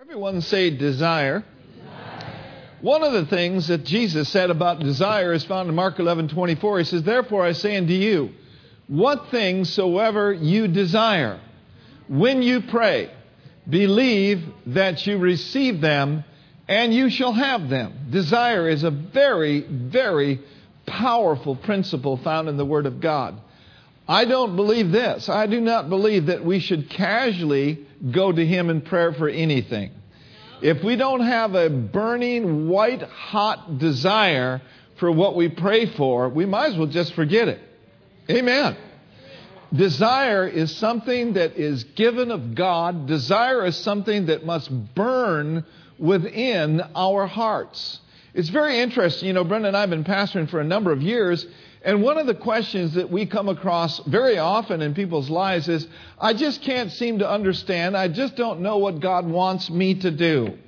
Everyone say desire. One of the things that Jesus said about desire is found in Mark 11 24. He says, Therefore I say unto you, what things soever you desire, when you pray, believe that you receive them and you shall have them. Desire is a very, very powerful principle found in the Word of God. I don't believe this. I do not believe that we should casually go to Him in prayer for anything. If we don't have a burning, white hot desire for what we pray for, we might as well just forget it. Amen. Desire is something that is given of God. Desire is something that must burn within our hearts. It's very interesting. You know, Brenda and I have been pastoring for a number of years, and one of the questions that we come across very often in people's lives is I just can't seem to understand. I just don't know what God wants me to do.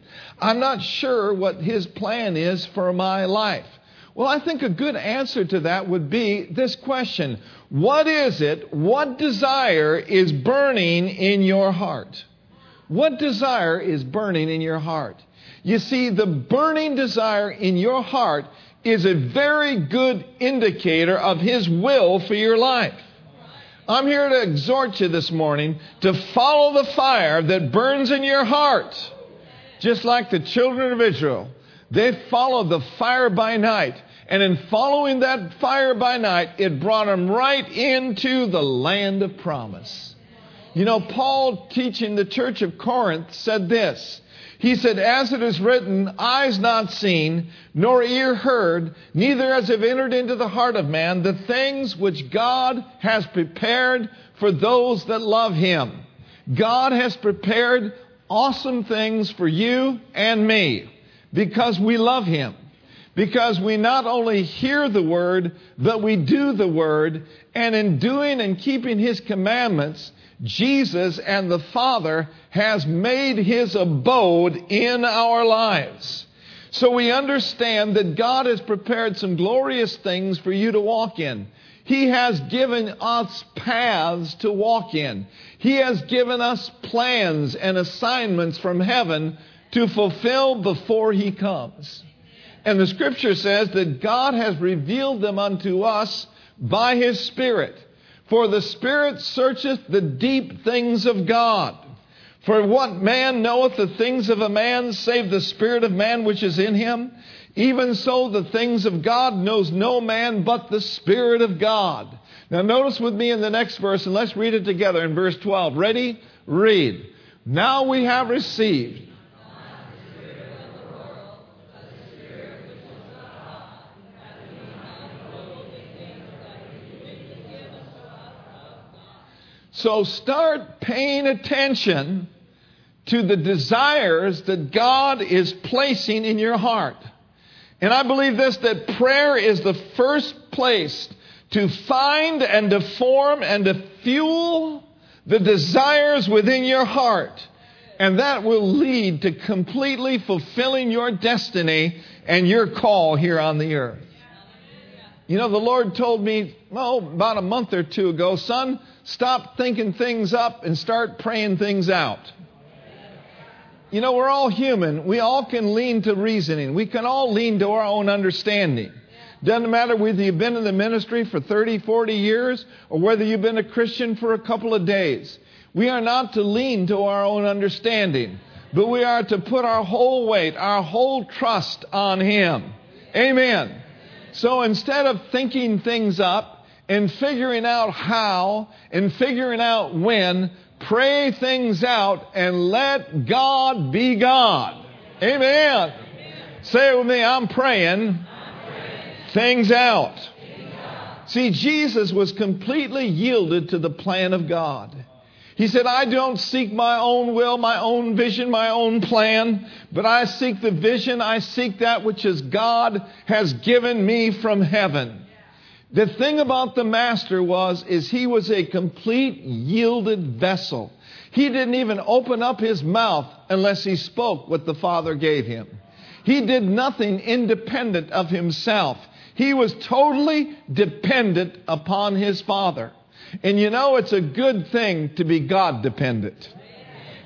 I'm not sure what His plan is for my life. Well, I think a good answer to that would be this question What is it, what desire is burning in your heart? What desire is burning in your heart? You see, the burning desire in your heart is a very good indicator of His will for your life. I'm here to exhort you this morning to follow the fire that burns in your heart. Just like the children of Israel, they followed the fire by night. And in following that fire by night, it brought them right into the land of promise. You know, Paul teaching the church of Corinth said this he said, As it is written, eyes not seen, nor ear heard, neither has it entered into the heart of man the things which God has prepared for those that love him. God has prepared awesome things for you and me because we love him. Because we not only hear the word, but we do the word. And in doing and keeping his commandments, Jesus and the Father has made his abode in our lives. So we understand that God has prepared some glorious things for you to walk in. He has given us paths to walk in. He has given us plans and assignments from heaven to fulfill before He comes. And the scripture says that God has revealed them unto us by His Spirit. For the Spirit searcheth the deep things of God. For what man knoweth the things of a man save the Spirit of man which is in him? Even so, the things of God knows no man but the Spirit of God. Now, notice with me in the next verse, and let's read it together in verse 12. Ready? Read. Now we have received So start paying attention to the desires that God is placing in your heart. And I believe this that prayer is the first place to find and to form and to fuel the desires within your heart. And that will lead to completely fulfilling your destiny and your call here on the earth. You know, the Lord told me, oh, about a month or two ago, son, stop thinking things up and start praying things out. You know, we're all human. We all can lean to reasoning. We can all lean to our own understanding. Doesn't matter whether you've been in the ministry for 30, 40 years or whether you've been a Christian for a couple of days. We are not to lean to our own understanding, but we are to put our whole weight, our whole trust on Him. Amen. So instead of thinking things up and figuring out how in figuring out when, pray things out and let God be God. Amen. Say it with me I'm praying, Things, out. things out. See, Jesus was completely yielded to the plan of God. He said, I don't seek my own will, my own vision, my own plan, but I seek the vision, I seek that which is God has given me from heaven. The thing about the master was, is he was a complete yielded vessel. He didn't even open up his mouth unless he spoke what the Father gave him. He did nothing independent of himself. He was totally dependent upon his Father. And you know, it's a good thing to be God dependent.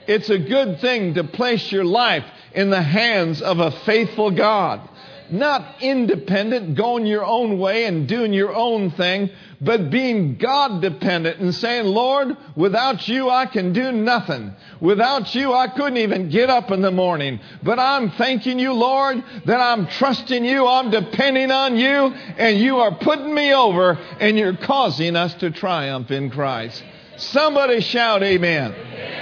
It's a good thing to place your life in the hands of a faithful God. Not independent, going your own way and doing your own thing, but being God dependent and saying, Lord, without you I can do nothing. Without you I couldn't even get up in the morning. But I'm thanking you, Lord, that I'm trusting you, I'm depending on you, and you are putting me over, and you're causing us to triumph in Christ. Somebody shout, Amen. amen.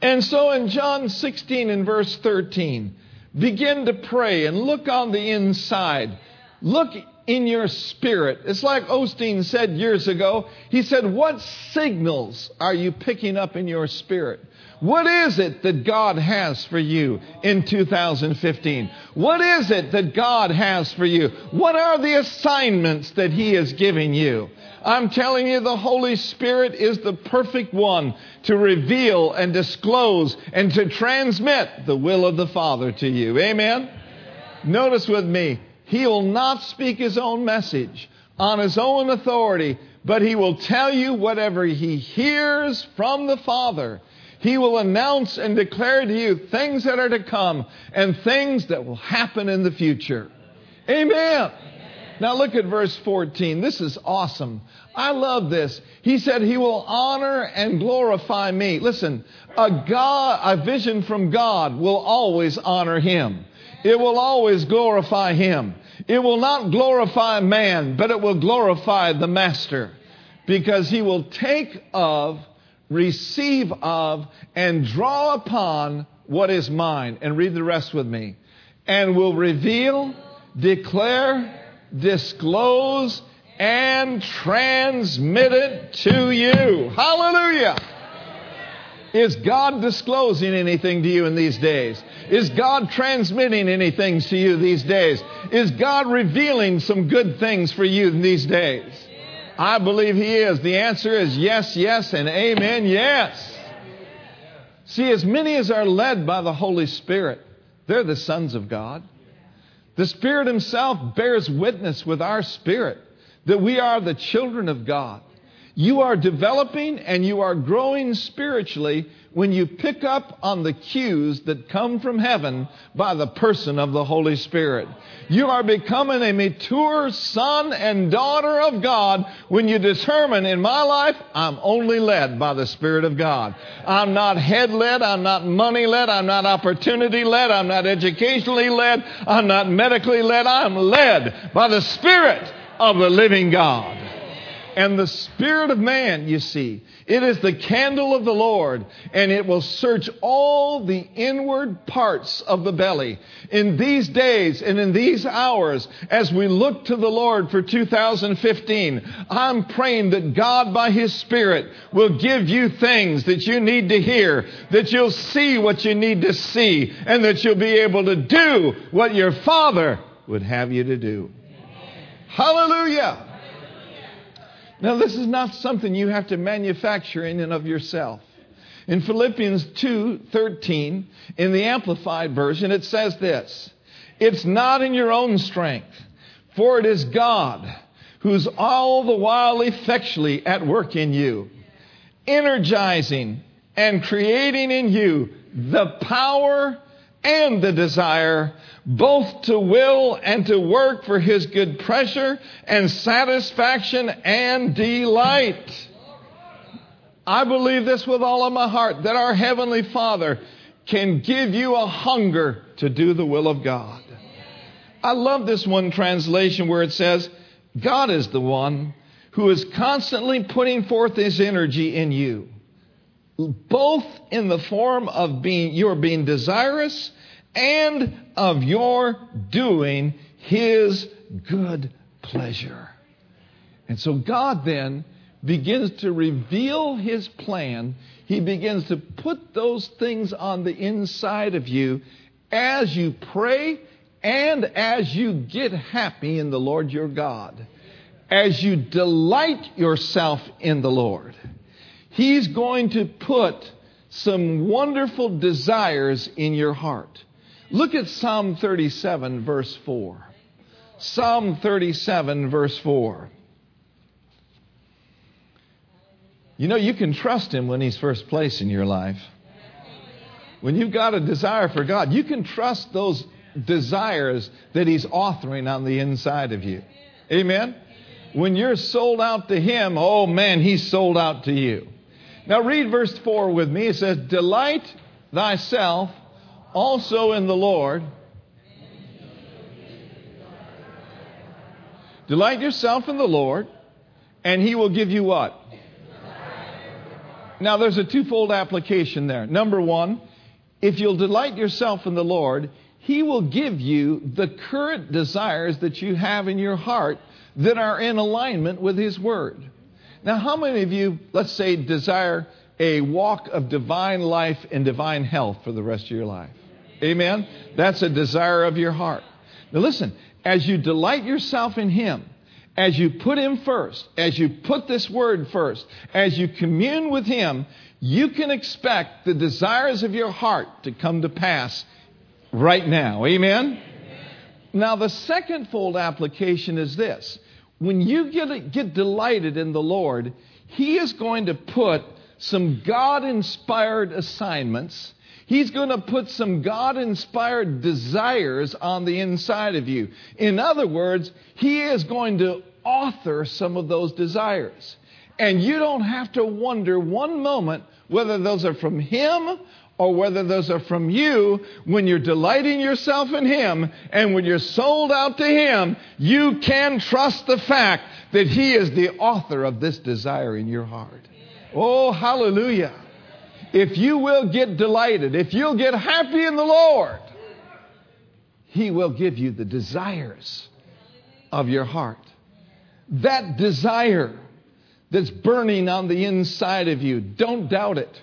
And so in John 16 and verse 13, begin to pray and look on the inside. Look in your spirit. It's like Osteen said years ago. He said, What signals are you picking up in your spirit? What is it that God has for you in 2015? What is it that God has for you? What are the assignments that He is giving you? I'm telling you, the Holy Spirit is the perfect one to reveal and disclose and to transmit the will of the Father to you. Amen? Notice with me, he will not speak his own message on his own authority, but he will tell you whatever he hears from the Father. He will announce and declare to you things that are to come and things that will happen in the future. Amen. Now look at verse 14. This is awesome. I love this. He said he will honor and glorify me. Listen, a God, a vision from God will always honor him. It will always glorify him. It will not glorify man, but it will glorify the master because he will take of, receive of, and draw upon what is mine. And read the rest with me. And will reveal, declare, disclose, and transmit it to you. Hallelujah. Is God disclosing anything to you in these days? Is God transmitting anything to you these days? Is God revealing some good things for you in these days? I believe He is. The answer is yes, yes, and amen, yes. See, as many as are led by the Holy Spirit, they're the sons of God. The Spirit Himself bears witness with our spirit that we are the children of God. You are developing and you are growing spiritually when you pick up on the cues that come from heaven by the person of the Holy Spirit. You are becoming a mature son and daughter of God when you determine in my life, I'm only led by the Spirit of God. I'm not head led, I'm not money led, I'm not opportunity led, I'm not educationally led, I'm not medically led, I'm led by the Spirit of the living God. And the spirit of man, you see, it is the candle of the Lord, and it will search all the inward parts of the belly. In these days and in these hours, as we look to the Lord for 2015, I'm praying that God, by His Spirit, will give you things that you need to hear, that you'll see what you need to see, and that you'll be able to do what your Father would have you to do. Hallelujah. Now, this is not something you have to manufacture in and of yourself. In Philippians 2:13, in the amplified version, it says this: It's not in your own strength, for it is God who's all the while effectually at work in you, energizing and creating in you the power and the desire both to will and to work for his good pleasure and satisfaction and delight. I believe this with all of my heart that our Heavenly Father can give you a hunger to do the will of God. I love this one translation where it says, God is the one who is constantly putting forth his energy in you, both in the form of being, you're being desirous and of your doing his good pleasure. And so God then begins to reveal his plan. He begins to put those things on the inside of you as you pray and as you get happy in the Lord your God. As you delight yourself in the Lord. He's going to put some wonderful desires in your heart. Look at Psalm 37, verse 4. Psalm 37, verse 4. You know, you can trust him when he's first place in your life. When you've got a desire for God, you can trust those desires that He's authoring on the inside of you. Amen? When you're sold out to Him, oh man, He's sold out to you. Now read verse 4 with me. It says, Delight thyself also in the Lord. Delight yourself in the Lord, and He will give you what? Now, there's a twofold application there. Number one, if you'll delight yourself in the Lord, He will give you the current desires that you have in your heart that are in alignment with His Word. Now, how many of you, let's say, desire a walk of divine life and divine health for the rest of your life? Amen? That's a desire of your heart. Now, listen, as you delight yourself in Him, as you put Him first, as you put this Word first, as you commune with Him, you can expect the desires of your heart to come to pass right now. Amen? Now, the second fold application is this when you get, get delighted in the Lord, He is going to put some God inspired assignments. He's going to put some God inspired desires on the inside of you. In other words, He is going to author some of those desires. And you don't have to wonder one moment whether those are from Him or whether those are from you, when you're delighting yourself in Him and when you're sold out to Him, you can trust the fact that He is the author of this desire in your heart. Oh, hallelujah. If you will get delighted, if you'll get happy in the Lord, He will give you the desires of your heart. That desire that's burning on the inside of you, don't doubt it.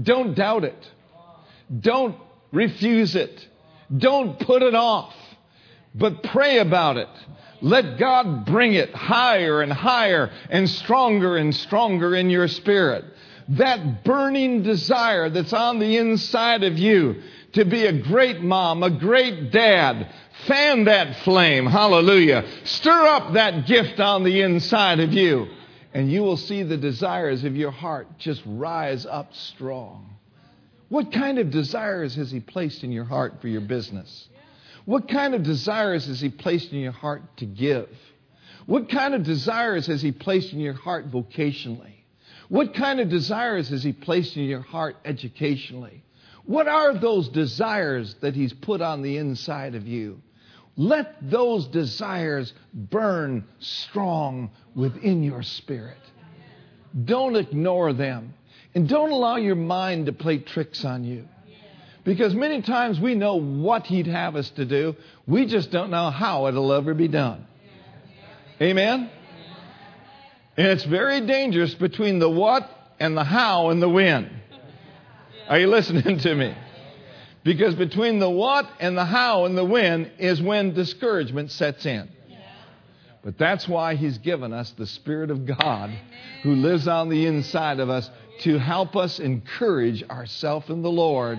Don't doubt it. Don't refuse it. Don't put it off, but pray about it. Let God bring it higher and higher and stronger and stronger in your spirit. That burning desire that's on the inside of you to be a great mom, a great dad, fan that flame. Hallelujah. Stir up that gift on the inside of you and you will see the desires of your heart just rise up strong. What kind of desires has He placed in your heart for your business? What kind of desires has He placed in your heart to give? What kind of desires has He placed in your heart vocationally? What kind of desires has He placed in your heart educationally? What are those desires that He's put on the inside of you? Let those desires burn strong within your spirit. Don't ignore them. And don't allow your mind to play tricks on you. Because many times we know what He'd have us to do, we just don't know how it'll ever be done. Amen? And it's very dangerous between the what and the how and the when. Are you listening to me? Because between the what and the how and the when is when discouragement sets in. But that's why He's given us the Spirit of God who lives on the inside of us to help us encourage ourselves in the Lord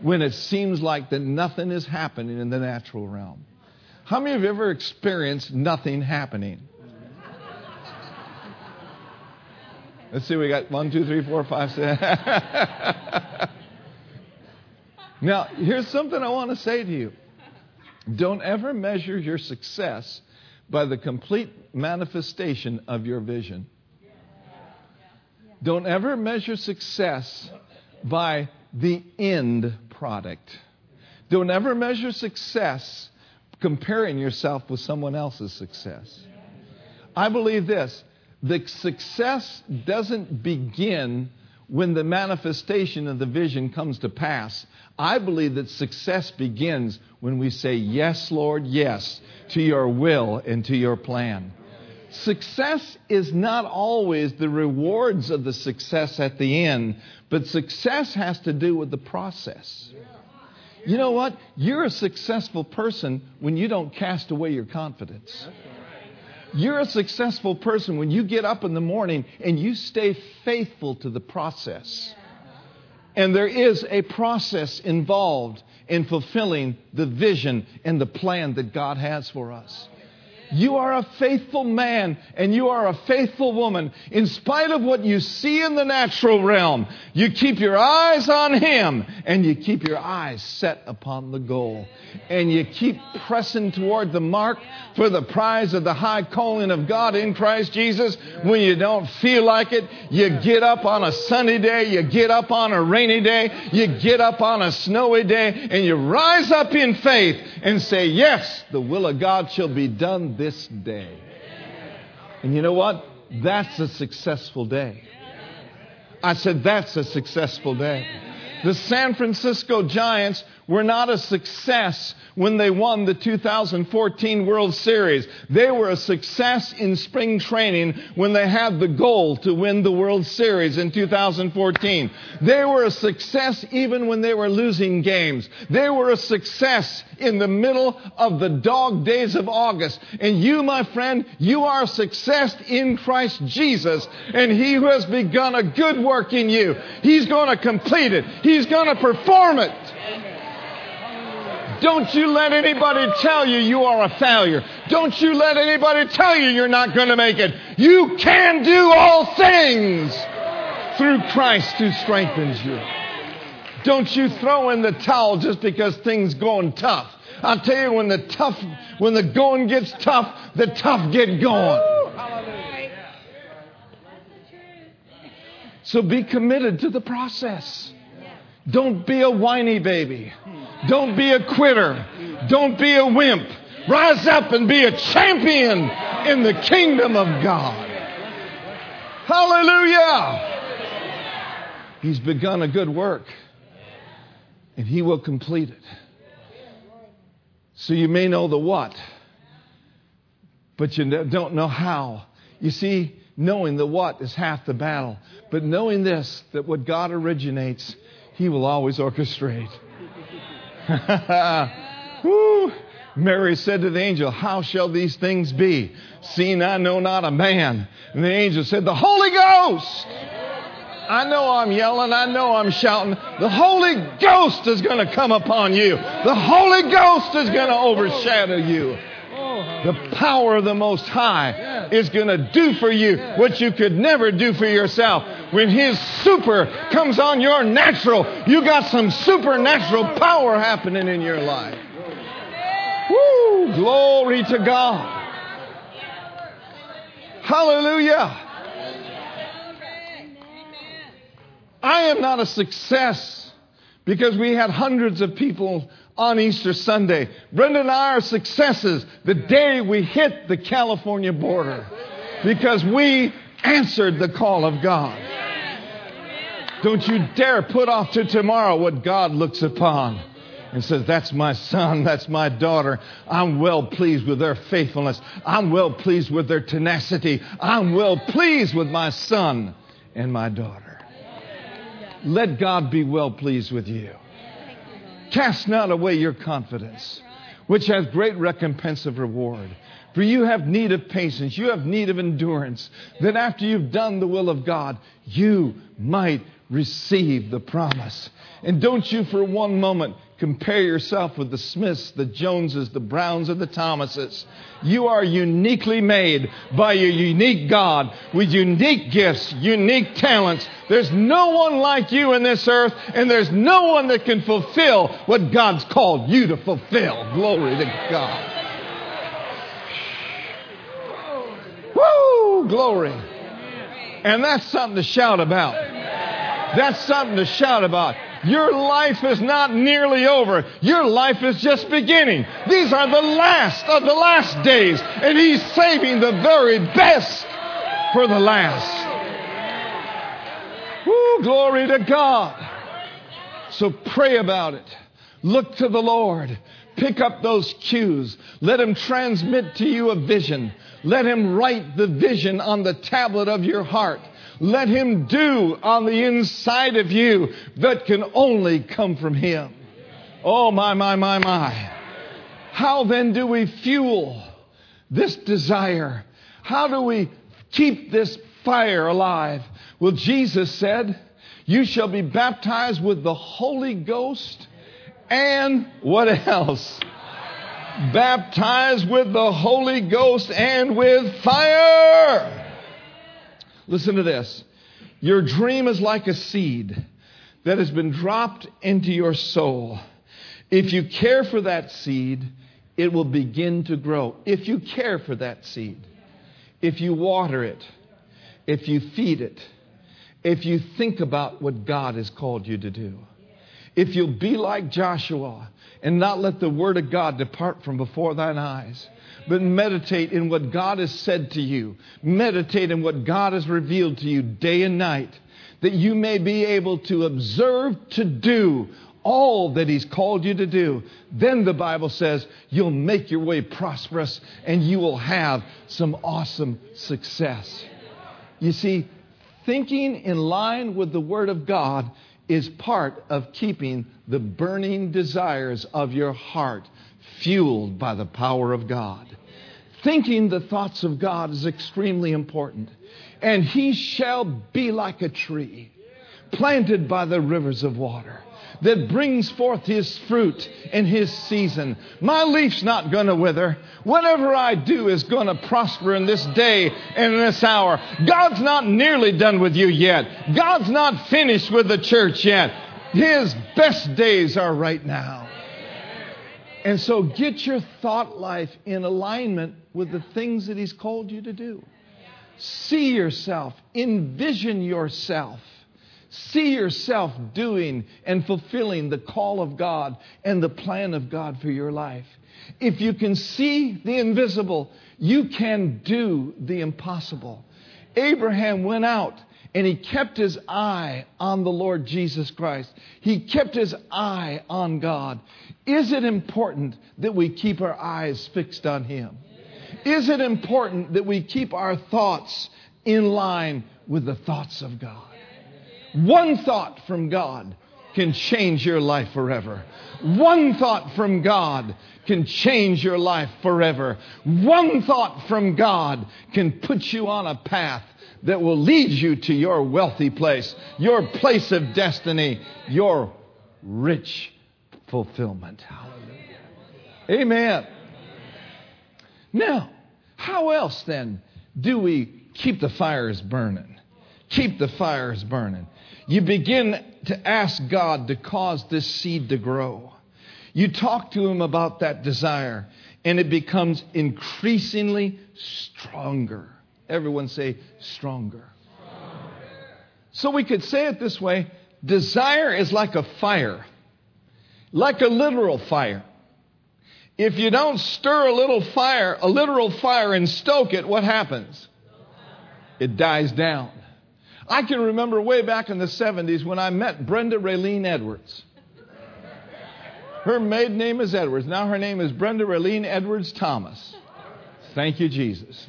when it seems like that nothing is happening in the natural realm. How many of you ever experienced nothing happening? Let's see, we got one, two, three, four, five, six. Now, here's something I want to say to you. Don't ever measure your success by the complete manifestation of your vision. Don't ever measure success by the end product. Don't ever measure success comparing yourself with someone else's success. I believe this the success doesn't begin when the manifestation of the vision comes to pass. I believe that success begins when we say, Yes, Lord, yes, to your will and to your plan. Success is not always the rewards of the success at the end, but success has to do with the process. You know what? You're a successful person when you don't cast away your confidence. You're a successful person when you get up in the morning and you stay faithful to the process. And there is a process involved in fulfilling the vision and the plan that God has for us. You are a faithful man and you are a faithful woman. In spite of what you see in the natural realm, you keep your eyes on Him and you keep your eyes set upon the goal. And you keep pressing toward the mark for the prize of the high calling of God in Christ Jesus. When you don't feel like it, you get up on a sunny day, you get up on a rainy day, you get up on a snowy day, and you rise up in faith and say, Yes, the will of God shall be done this day. And you know what? That's a successful day. I said, That's a successful day. The San Francisco Giants were not a success when they won the 2014 World Series. They were a success in spring training when they had the goal to win the World Series in 2014. They were a success even when they were losing games. They were a success in the middle of the dog days of August. And you, my friend, you are a success in Christ Jesus. And he who has begun a good work in you, he's going to complete it. He's going to perform it. Don't you let anybody tell you you are a failure. Don't you let anybody tell you you're not going to make it. You can do all things through Christ who strengthens you. Don't you throw in the towel just because things going tough. I'll tell you when the tough, when the going gets tough, the tough get going. So be committed to the process. Don't be a whiny baby. Don't be a quitter. Don't be a wimp. Rise up and be a champion in the kingdom of God. Hallelujah. He's begun a good work and he will complete it. So you may know the what, but you don't know how. You see, knowing the what is half the battle. But knowing this, that what God originates, he will always orchestrate. Woo. Mary said to the angel, How shall these things be? Seeing I know not a man. And the angel said, The Holy Ghost. I know I'm yelling. I know I'm shouting. The Holy Ghost is going to come upon you. The Holy Ghost is going to overshadow you. The power of the Most High is going to do for you what you could never do for yourself. When His super comes on your natural, you got some supernatural power happening in your life. Woo! Glory to God. Hallelujah. I am not a success because we had hundreds of people on Easter Sunday. Brenda and I are successes the day we hit the California border because we answered the call of God. Don't you dare put off to tomorrow what God looks upon and says, That's my son, that's my daughter. I'm well pleased with their faithfulness. I'm well pleased with their tenacity. I'm well pleased with my son and my daughter. Let God be well pleased with you. Cast not away your confidence, which has great recompense of reward. For you have need of patience, you have need of endurance, that after you've done the will of God, you might receive the promise. And don't you for one moment compare yourself with the Smiths, the Joneses, the Browns, and the Thomases. You are uniquely made by a unique God with unique gifts, unique talents. There's no one like you in this earth, and there's no one that can fulfill what God's called you to fulfill. Glory to God. Woo! Glory. And that's something to shout about. That's something to shout about. Your life is not nearly over. Your life is just beginning. These are the last of the last days, and He's saving the very best for the last. Woo, glory to God. So pray about it. Look to the Lord. Pick up those cues. Let Him transmit to you a vision. Let Him write the vision on the tablet of your heart. Let Him do on the inside of you that can only come from Him. Oh, my, my, my, my. How then do we fuel this desire? How do we keep this fire alive? Well, Jesus said, You shall be baptized with the Holy Ghost and what else? baptized with the Holy Ghost and with fire. Listen to this. Your dream is like a seed that has been dropped into your soul. If you care for that seed, it will begin to grow. If you care for that seed, if you water it, if you feed it, if you think about what God has called you to do. If you'll be like Joshua and not let the word of God depart from before thine eyes, but meditate in what God has said to you, meditate in what God has revealed to you day and night, that you may be able to observe to do all that He's called you to do, then the Bible says you'll make your way prosperous and you will have some awesome success. You see, thinking in line with the Word of God is part of keeping the burning desires of your heart fueled by the power of God. Thinking the thoughts of God is extremely important. And he shall be like a tree planted by the rivers of water that brings forth his fruit in his season. My leaf's not going to wither. Whatever I do is going to prosper in this day and in this hour. God's not nearly done with you yet. God's not finished with the church yet. His best days are right now. And so get your thought life in alignment with the things that He's called you to do. See yourself, envision yourself See yourself doing and fulfilling the call of God and the plan of God for your life. If you can see the invisible, you can do the impossible. Abraham went out and he kept his eye on the Lord Jesus Christ. He kept his eye on God. Is it important that we keep our eyes fixed on him? Is it important that we keep our thoughts in line with the thoughts of God? One thought from God can change your life forever. One thought from God can change your life forever. One thought from God can put you on a path that will lead you to your wealthy place, your place of destiny, your rich fulfillment. Hallelujah. Amen. Now, how else then do we keep the fires burning? Keep the fires burning. You begin to ask God to cause this seed to grow. You talk to Him about that desire, and it becomes increasingly stronger. Everyone say, stronger. stronger. So we could say it this way desire is like a fire, like a literal fire. If you don't stir a little fire, a literal fire, and stoke it, what happens? It dies down. I can remember way back in the 70s when I met Brenda Raylene Edwards. Her maiden name is Edwards. Now her name is Brenda Raylene Edwards Thomas. Thank you, Jesus.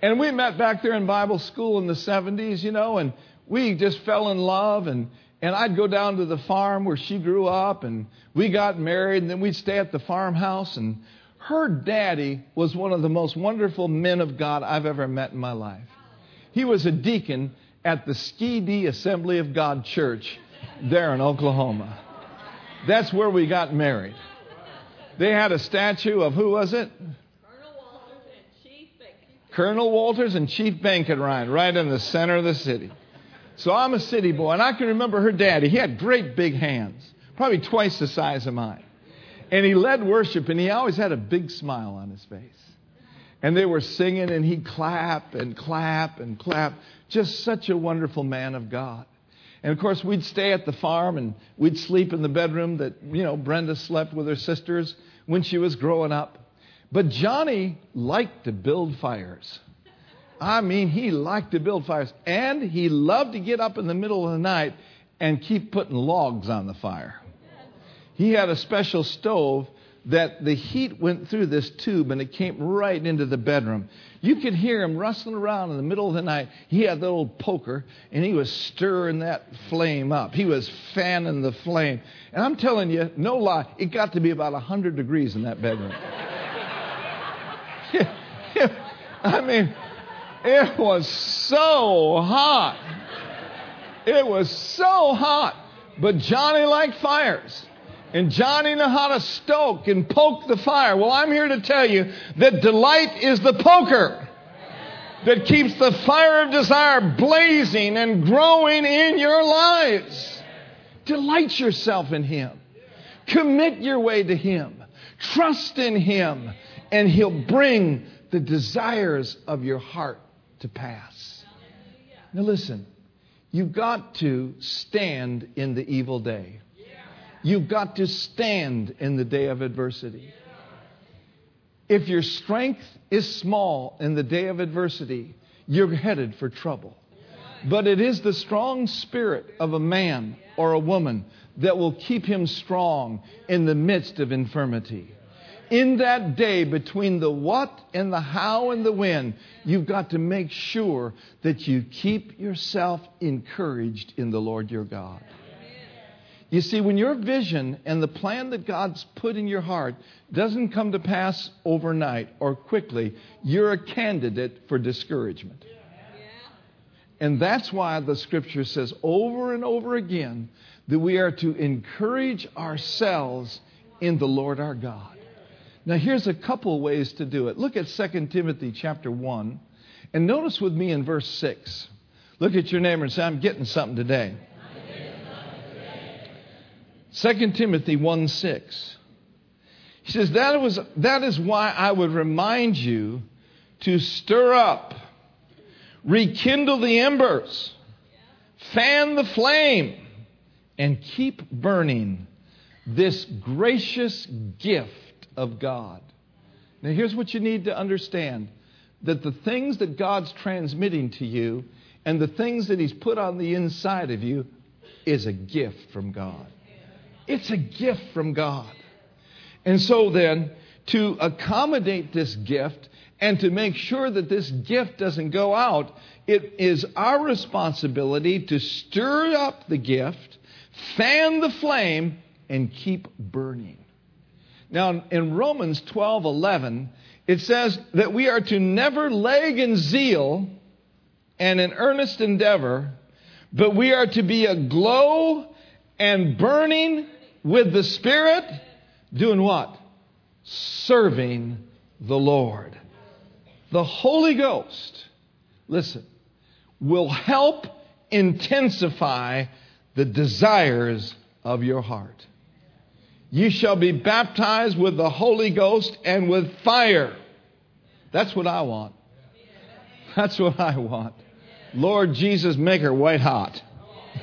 And we met back there in Bible school in the 70s, you know, and we just fell in love. And, and I'd go down to the farm where she grew up, and we got married, and then we'd stay at the farmhouse. And her daddy was one of the most wonderful men of God I've ever met in my life. He was a deacon at the Ski Assembly of God Church there in Oklahoma. That's where we got married. They had a statue of who was it? Colonel Walters and Chief Benkert. Colonel Walters and Chief Benkert right in the center of the city. So I'm a city boy, and I can remember her daddy. He had great big hands, probably twice the size of mine. And he led worship, and he always had a big smile on his face. And they were singing, and he'd clap and clap and clap. Just such a wonderful man of God. And of course, we'd stay at the farm and we'd sleep in the bedroom that, you know, Brenda slept with her sisters when she was growing up. But Johnny liked to build fires. I mean, he liked to build fires. And he loved to get up in the middle of the night and keep putting logs on the fire he had a special stove that the heat went through this tube and it came right into the bedroom. You could hear him rustling around in the middle of the night. He had the old poker and he was stirring that flame up. He was fanning the flame. And I'm telling you, no lie, it got to be about 100 degrees in that bedroom. I mean, it was so hot. It was so hot. But Johnny liked fires. And Johnny knew how to stoke and poke the fire. Well, I'm here to tell you that delight is the poker that keeps the fire of desire blazing and growing in your lives. Delight yourself in Him. Commit your way to Him. Trust in Him, and He'll bring the desires of your heart to pass. Now, listen, you've got to stand in the evil day. You've got to stand in the day of adversity. If your strength is small in the day of adversity, you're headed for trouble. But it is the strong spirit of a man or a woman that will keep him strong in the midst of infirmity. In that day between the what and the how and the when, you've got to make sure that you keep yourself encouraged in the Lord your God. You see, when your vision and the plan that God's put in your heart doesn't come to pass overnight or quickly, you're a candidate for discouragement. And that's why the scripture says over and over again that we are to encourage ourselves in the Lord our God. Now here's a couple ways to do it. Look at 2 Timothy chapter 1 and notice with me in verse 6. Look at your neighbor and say, I'm getting something today. 2 Timothy 1 6. He says, that, was, that is why I would remind you to stir up, rekindle the embers, fan the flame, and keep burning this gracious gift of God. Now, here's what you need to understand that the things that God's transmitting to you and the things that He's put on the inside of you is a gift from God. It's a gift from God. And so then, to accommodate this gift and to make sure that this gift doesn't go out, it is our responsibility to stir up the gift, fan the flame, and keep burning. Now, in Romans 12 11, it says that we are to never lag in zeal and in earnest endeavor, but we are to be aglow and burning with the Spirit, doing what? Serving the Lord. The Holy Ghost, listen, will help intensify the desires of your heart. You shall be baptized with the Holy Ghost and with fire. That's what I want. That's what I want. Lord Jesus, make her white hot.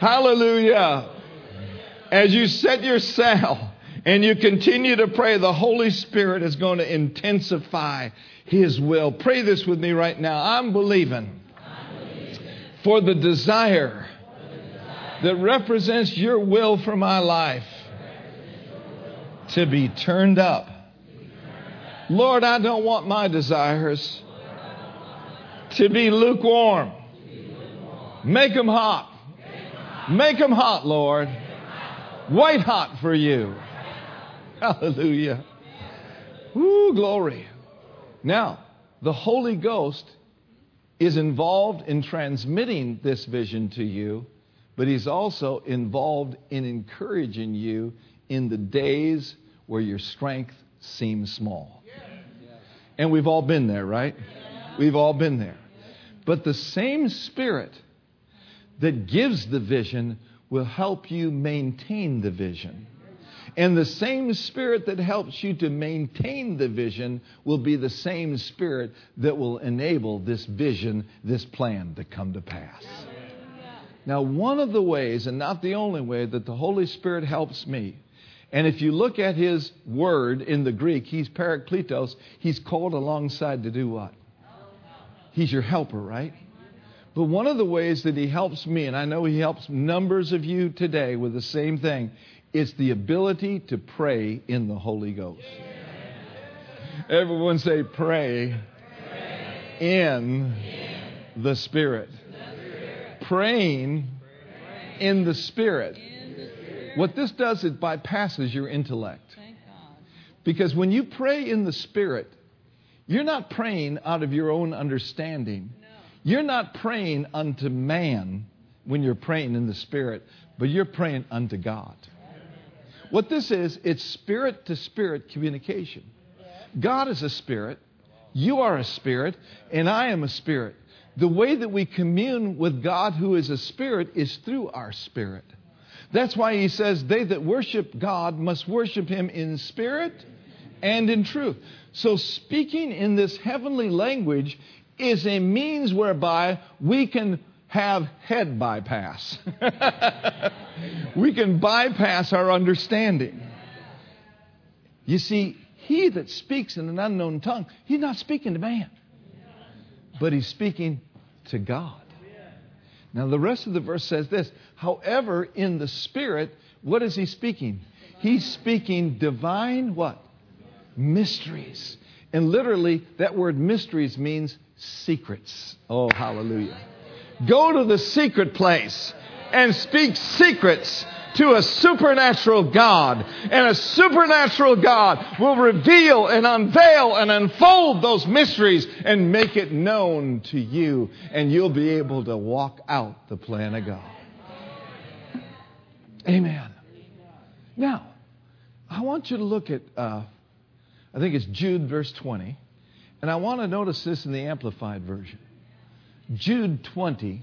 Hallelujah. As you set your sail and you continue to pray, the Holy Spirit is going to intensify His will. Pray this with me right now. I'm believing, for the desire that represents your will for my life to be turned up. Lord, I don't want my desires to be lukewarm. Make them hot. Make them hot, Lord. White hot for you. Hallelujah. Ooh, glory. Now, the Holy Ghost is involved in transmitting this vision to you, but He's also involved in encouraging you in the days where your strength seems small. And we've all been there, right? We've all been there. But the same Spirit that gives the vision will help you maintain the vision. And the same spirit that helps you to maintain the vision will be the same spirit that will enable this vision, this plan to come to pass. Now, one of the ways, and not the only way, that the Holy Spirit helps me, and if you look at his word in the Greek, he's parakletos, he's called alongside to do what? He's your helper, right? But one of the ways that he helps me, and I know he helps numbers of you today with the same thing, is the ability to pray in the Holy Ghost. Everyone say, pray, in, the Spirit. Praying in the Spirit. What this does, it bypasses your intellect. Because when you pray in the Spirit, you're not praying out of your own understanding. You're not praying unto man, when you're praying in the Spirit, but you're praying unto God. What this is, it's spirit to spirit communication. God is a spirit, you are a spirit, and I am a spirit. The way that we commune with God, who is a spirit, is through our spirit. That's why he says, They that worship God must worship him in spirit and in truth. So, speaking in this heavenly language is a means whereby we can have head bypass. we can bypass our understanding. You see, he that speaks in an unknown tongue, he's not speaking to man, but he's speaking to God. Now, the rest of the verse says this However, in the Spirit, what is he speaking? He's speaking divine what? Mysteries. And literally, that word mysteries means secrets. Oh, hallelujah. Go to the secret place and speak secrets to a supernatural God. And a supernatural God will reveal and unveil and unfold those mysteries and make it known to you. And you'll be able to walk out the plan of God. Amen. Now, I want you to look at, uh, I think it's Jude, verse 20. And I want to notice this in the Amplified Version. Jude 20,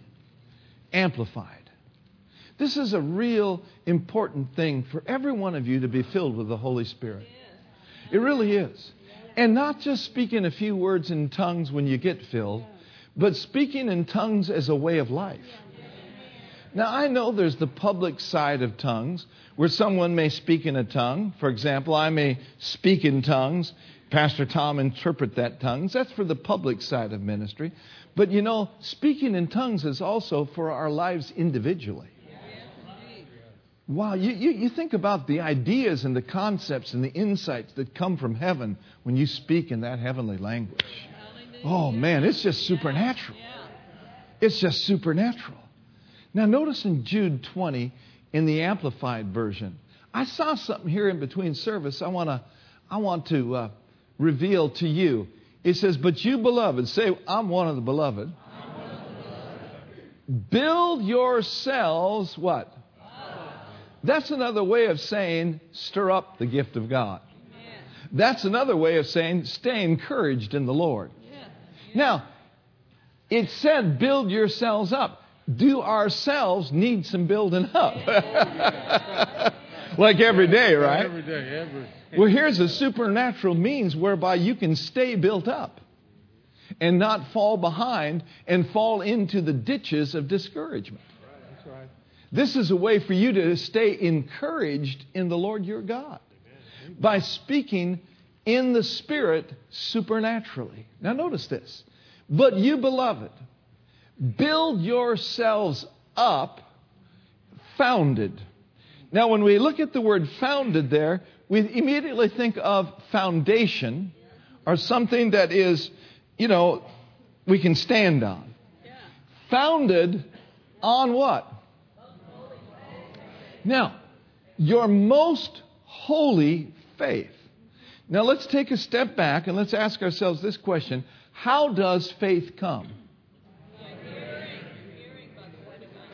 Amplified. This is a real important thing for every one of you to be filled with the Holy Spirit. It really is. And not just speaking a few words in tongues when you get filled, but speaking in tongues as a way of life. Now, I know there's the public side of tongues where someone may speak in a tongue. For example, I may speak in tongues. Pastor Tom interpret that tongues. That's for the public side of ministry. But you know, speaking in tongues is also for our lives individually. Wow, you, you, you, think about the ideas and the concepts and the insights that come from heaven when you speak in that heavenly language. Oh, man, it's just supernatural. It's just supernatural. Now, notice in Jude 20 in the Amplified Version, I saw something here in between service I, wanna, I want to uh, reveal to you. It says, But you, beloved, say, I'm one of the beloved. Build yourselves what? That's another way of saying stir up the gift of God. That's another way of saying stay encouraged in the Lord. Now, it said build yourselves up. Do ourselves need some building up? like every day, right? Every day, every. Well, here's a supernatural means whereby you can stay built up and not fall behind and fall into the ditches of discouragement. This is a way for you to stay encouraged in the Lord your God by speaking in the Spirit supernaturally. Now, notice this. But you, beloved, build yourselves up, founded. Now, when we look at the word founded there, we immediately think of foundation or something that is, you know, we can stand on. Founded on what? Now, your most holy faith. Now, let's take a step back and let's ask ourselves this question How does faith come?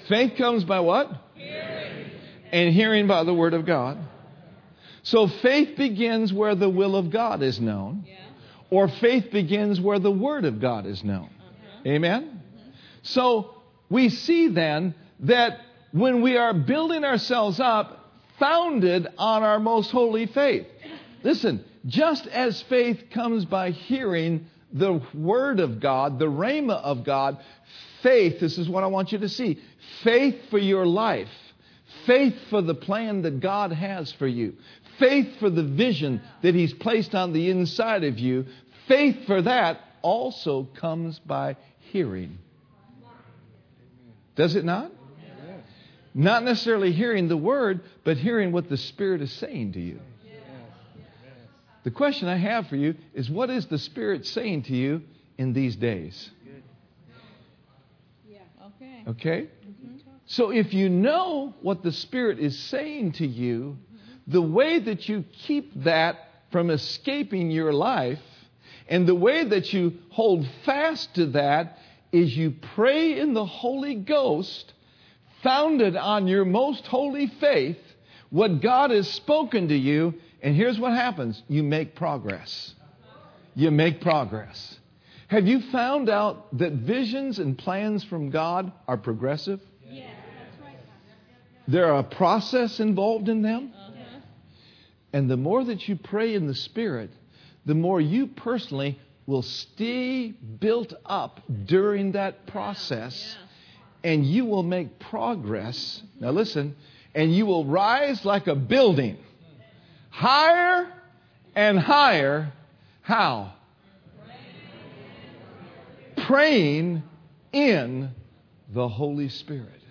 Faith comes by what? Hearing. And hearing by the Word of God. So faith begins where the will of God is known, Yeah. or faith begins where the Word of God is known. Uh-huh. Amen? So we see then that when we are building ourselves up, founded on our most holy faith. Listen, just as faith comes by hearing the Word of God, the Rhema of God, faith, this is what I want you to see faith for your life, faith for the plan that God has for you, faith for the vision that He's placed on the inside of you, faith for that also comes by hearing. Does it not? Not necessarily hearing the word, but hearing what the Spirit is saying to you. The question I have for you is what is the Spirit saying to you in these days? Okay. Okay? Mm-hmm. So if you know what the Spirit is saying to you, the way that you keep that from escaping your life and the way that you hold fast to that is you pray in the Holy Ghost founded on your most holy faith, what God has spoken to you, and here's what happens you make progress. You make progress. Have you found out that visions and plans from God are progressive? That's right. There are a process involved in them. Uh-huh. And the more that you pray in the Spirit, the more you personally will stay built up during that process and you will make progress. Now, listen, and you will rise like a building higher and higher. How? Praying in the Holy Spirit.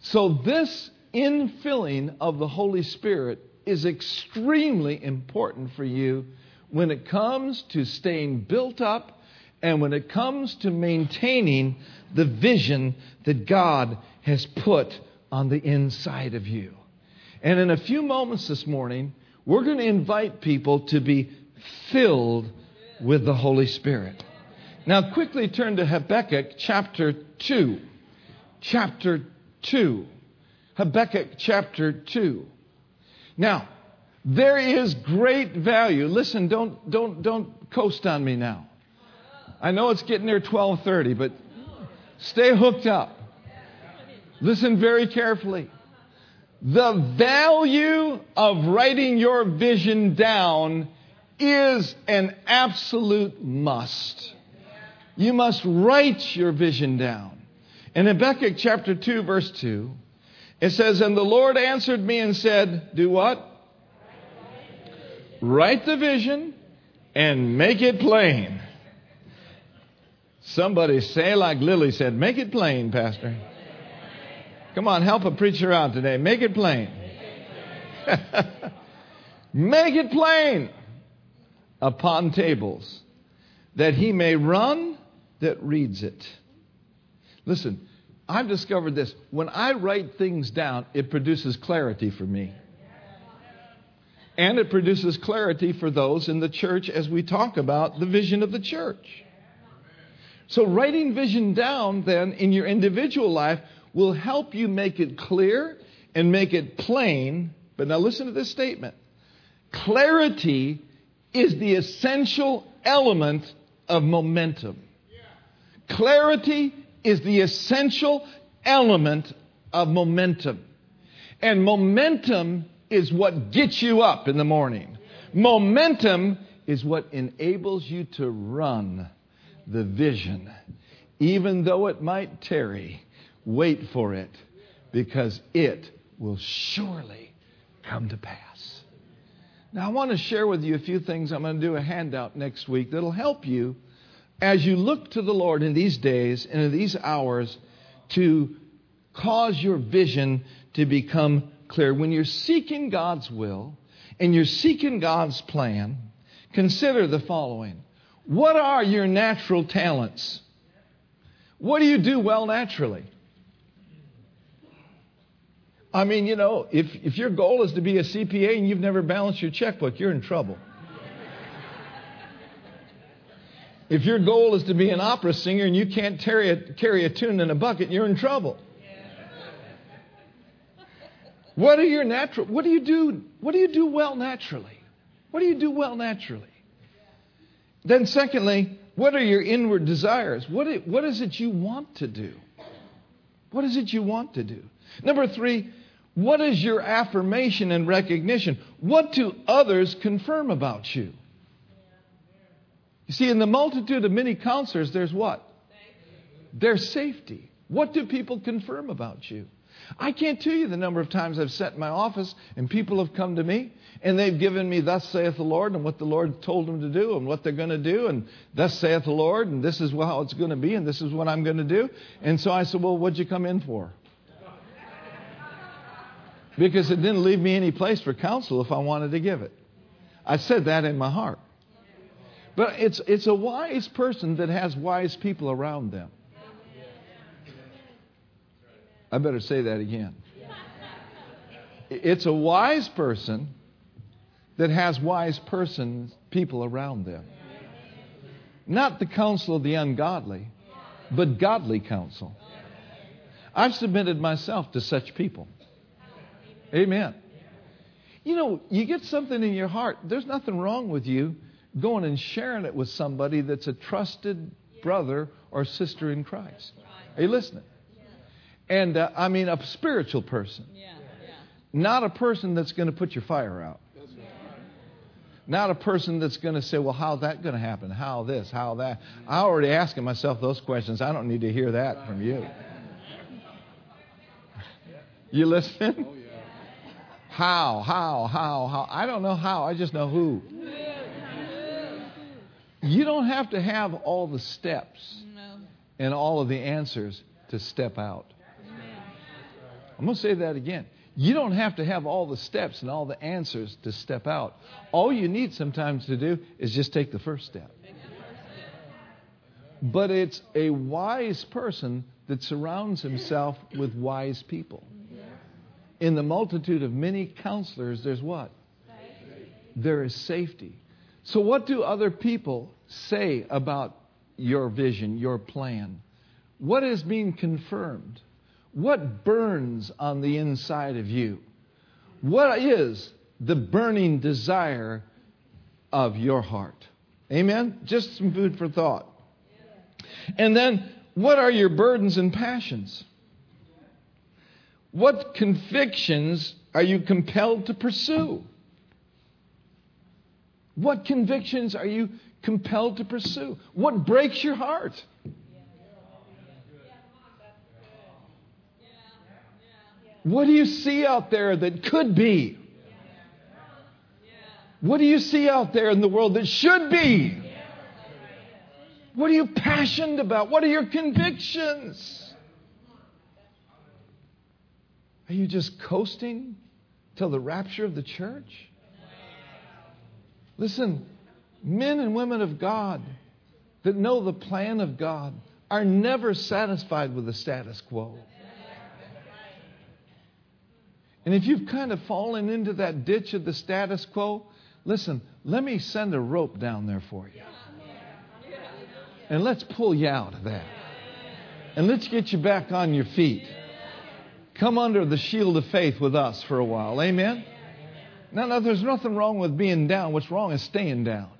So, this infilling of the Holy Spirit is extremely important for you when it comes to staying built up and when it comes to maintaining the vision that God has put on the inside of you. And in a few moments this morning, we're going to invite people to be filled with the Holy Spirit. Now, quickly turn to Habakkuk chapter 2. Chapter 2. Habakkuk chapter 2. Now, there is great value. Listen, don't, don't, don't coast on me now. I know it's getting near 1230, but stay hooked up. Listen very carefully. The value of writing your vision down is an absolute must. You must write your vision down. In Habakkuk chapter 2, verse 2, it says, And the Lord answered me and said, Do what? Write the vision and make it plain. Somebody say, like Lily said, make it plain, Pastor. Come on, help a preacher out today. Make it plain. make it plain upon tables that he may run that reads it. Listen, I've discovered this. When I write things down, it produces clarity for me. And it produces clarity for those in the church as we talk about the vision of the church. So, writing vision down then in your individual life will help you make it clear and make it plain. But now, listen to this statement clarity is the essential element of momentum. Clarity is the essential element of momentum. And momentum is what gets you up in the morning. Momentum is what enables you to run the vision. Even though it might tarry, wait for it because it will surely come to pass. Now, I want to share with you a few things. I'm going to do a handout next week that'll help you as you look to the Lord in these days and in these hours to cause your vision to become clear. When you're seeking God's will and you're seeking God's plan, consider the following What are your natural talents? What do you do well naturally? I mean, you know, if, if your goal is to be a CPA and you've never balanced your checkbook, you're in trouble. If your goal is to be an opera singer and you can't carry a, carry a tune in a bucket, you're in trouble. What are your natural what do you do what do you do well naturally? What do you do well naturally? Then secondly, what are your inward desires? What, what is it you want to do? What is it you want to do? Number three, what is your affirmation and recognition? What do others confirm about you? You see, in the multitude of many counselors, there's what? There's safety. What do people confirm about you? I can't tell you the number of times I've sat in my office and people have come to me and they've given me, Thus saith the Lord, and what the Lord told them to do and what they're going to do, and Thus saith the Lord, and this is how it's going to be, and this is what I'm going to do. And so I said, Well, what'd you come in for? Because it didn't leave me any place for counsel if I wanted to give it. I said that in my heart. But it's, it's a wise person that has wise people around them. I better say that again. It's a wise person that has wise persons, people around them. Not the counsel of the ungodly, but godly counsel. I've submitted myself to such people. Amen. You know, you get something in your heart. There's nothing wrong with you going and sharing it with somebody that's a trusted brother or sister in Christ. Are you listening? And uh, I mean, a spiritual person, Yeah. Yeah. not a person that's going to put your fire out. Not a person that's going to say, well, how's that going to happen? How this? How that? I already asking myself those questions. I don't need to hear that from you. You listening? How, how, how, how? I don't know how. I just know who. You don't have to have all the steps No. and all of the answers to step out. I'm going to say that again. You don't have to have all the steps and all the answers to step out. All you need sometimes to do is just take the first step. But it's a wise person that surrounds himself with wise people. In the multitude of many counselors, there's what? There is safety. So, what do other people say about your vision, your plan? What is being confirmed? What burns on the inside of you? What is the burning desire of your heart? Amen? Just some food for thought. And then, what are your burdens and passions? What convictions are you compelled to pursue? What convictions are you compelled to pursue? What breaks your heart? What do you see out there that could be? What do you see out there in the world that should be? What are you passionate about? What are your convictions? Are you just coasting till the rapture of the church? Listen, men and women of God that know the plan of God are never satisfied with the status quo. And if you've kind of fallen into that ditch of the status quo, listen, let me send a rope down there for you. And let's pull you out of that. And let's get you back on your feet. Come under the shield of faith with us for a while. Amen? Now, now, there's nothing wrong with being down. What's wrong is staying down.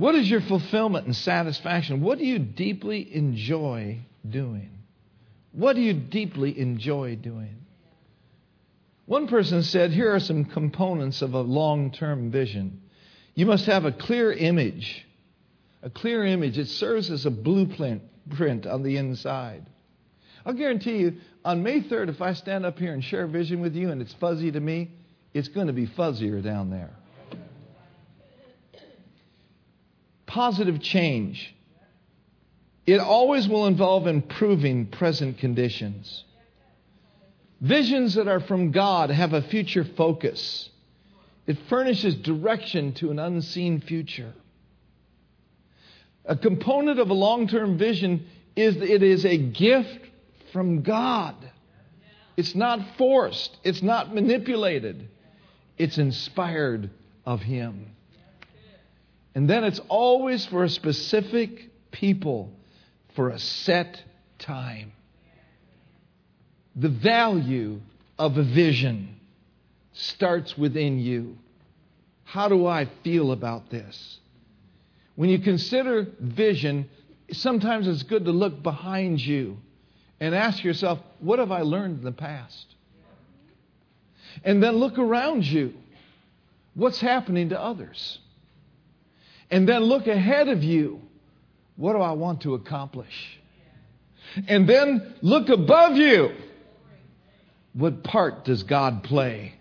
What is your fulfillment and satisfaction? What do you deeply enjoy doing? What do you deeply enjoy doing? One person said, Here are some components of a long term vision. You must have a clear image. A clear image. It serves as a blueprint print on the inside. I'll guarantee you, on May 3rd, if I stand up here and share a vision with you and it's fuzzy to me, it's going to be fuzzier down there. Positive change. It always will involve improving present conditions. Visions that are from God have a future focus. It furnishes direction to an unseen future. A component of a long term vision is that it is a gift from God. It's not forced, it's not manipulated, it's inspired of Him. And then it's always for a specific people for a set time. The value of a vision starts within you. How do I feel about this? When you consider vision, sometimes it's good to look behind you and ask yourself, what have I learned in the past? And then look around you. What's happening to others? And then look ahead of you. What do I want to accomplish? And then look above you. What part does God play?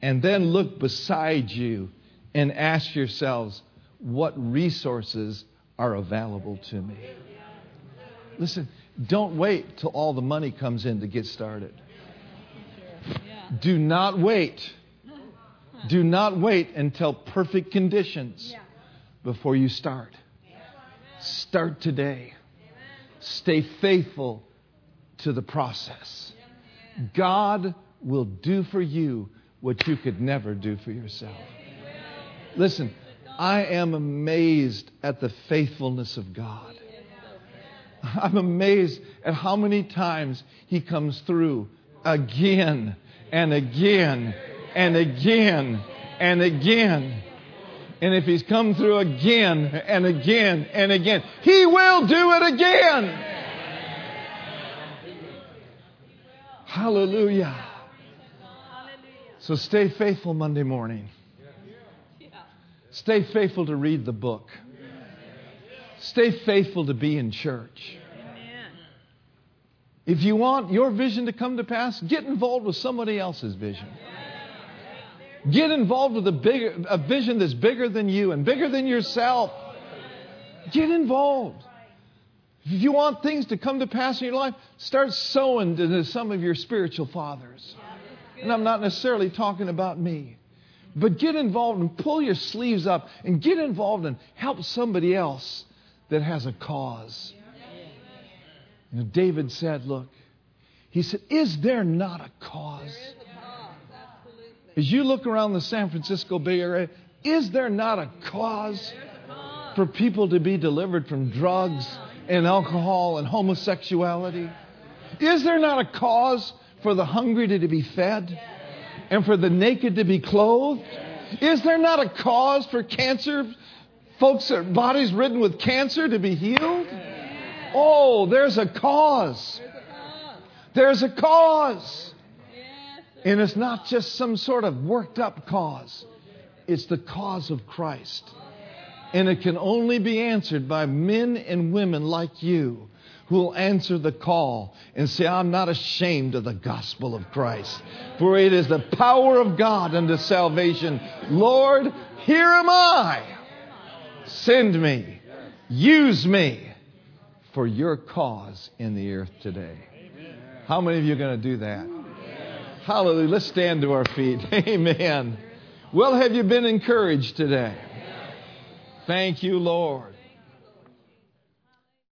And then look beside you and ask yourselves, what resources are available to me? Listen, don't wait till all the money comes in to get started. Do not wait. Do not wait until perfect conditions before you start. Start today. Stay faithful to the process. God will do for you what you could never do for yourself. Listen, I am amazed at the faithfulness of God. I'm amazed at how many times He comes through again and again and again and again. And if He's come through again and again and again, He will do it again. Hallelujah. So stay faithful Monday morning. Stay faithful to read the book. Stay faithful to be in church. If you want your vision to come to pass, get involved with somebody else's vision. Get involved with a, bigger, a vision that's bigger than you and bigger than yourself. Get involved. If you want things to come to pass in your life, start sowing to some of your spiritual fathers. And I'm not necessarily talking about me. But get involved and pull your sleeves up and get involved and help somebody else that has a cause. You know, David said, Look, he said, Is there not a cause? As you look around the San Francisco Bay Area, is there not a cause for people to be delivered from drugs and alcohol and homosexuality? Is there not a cause for the hungry to be fed and for the naked to be clothed? Is there not a cause for cancer, folks, uh, bodies ridden with cancer to be healed? Oh, there's a cause. There's a cause. And it's not just some sort of worked up cause, it's the cause of Christ. And it can only be answered by men and women like you who will answer the call and say, I'm not ashamed of the gospel of Christ, for it is the power of God unto salvation. Lord, here am I. Send me. Use me for your cause in the earth today. How many of you are going to do that? Hallelujah. Let's stand to our feet. Amen. Well, have you been encouraged today? Thank you, Lord.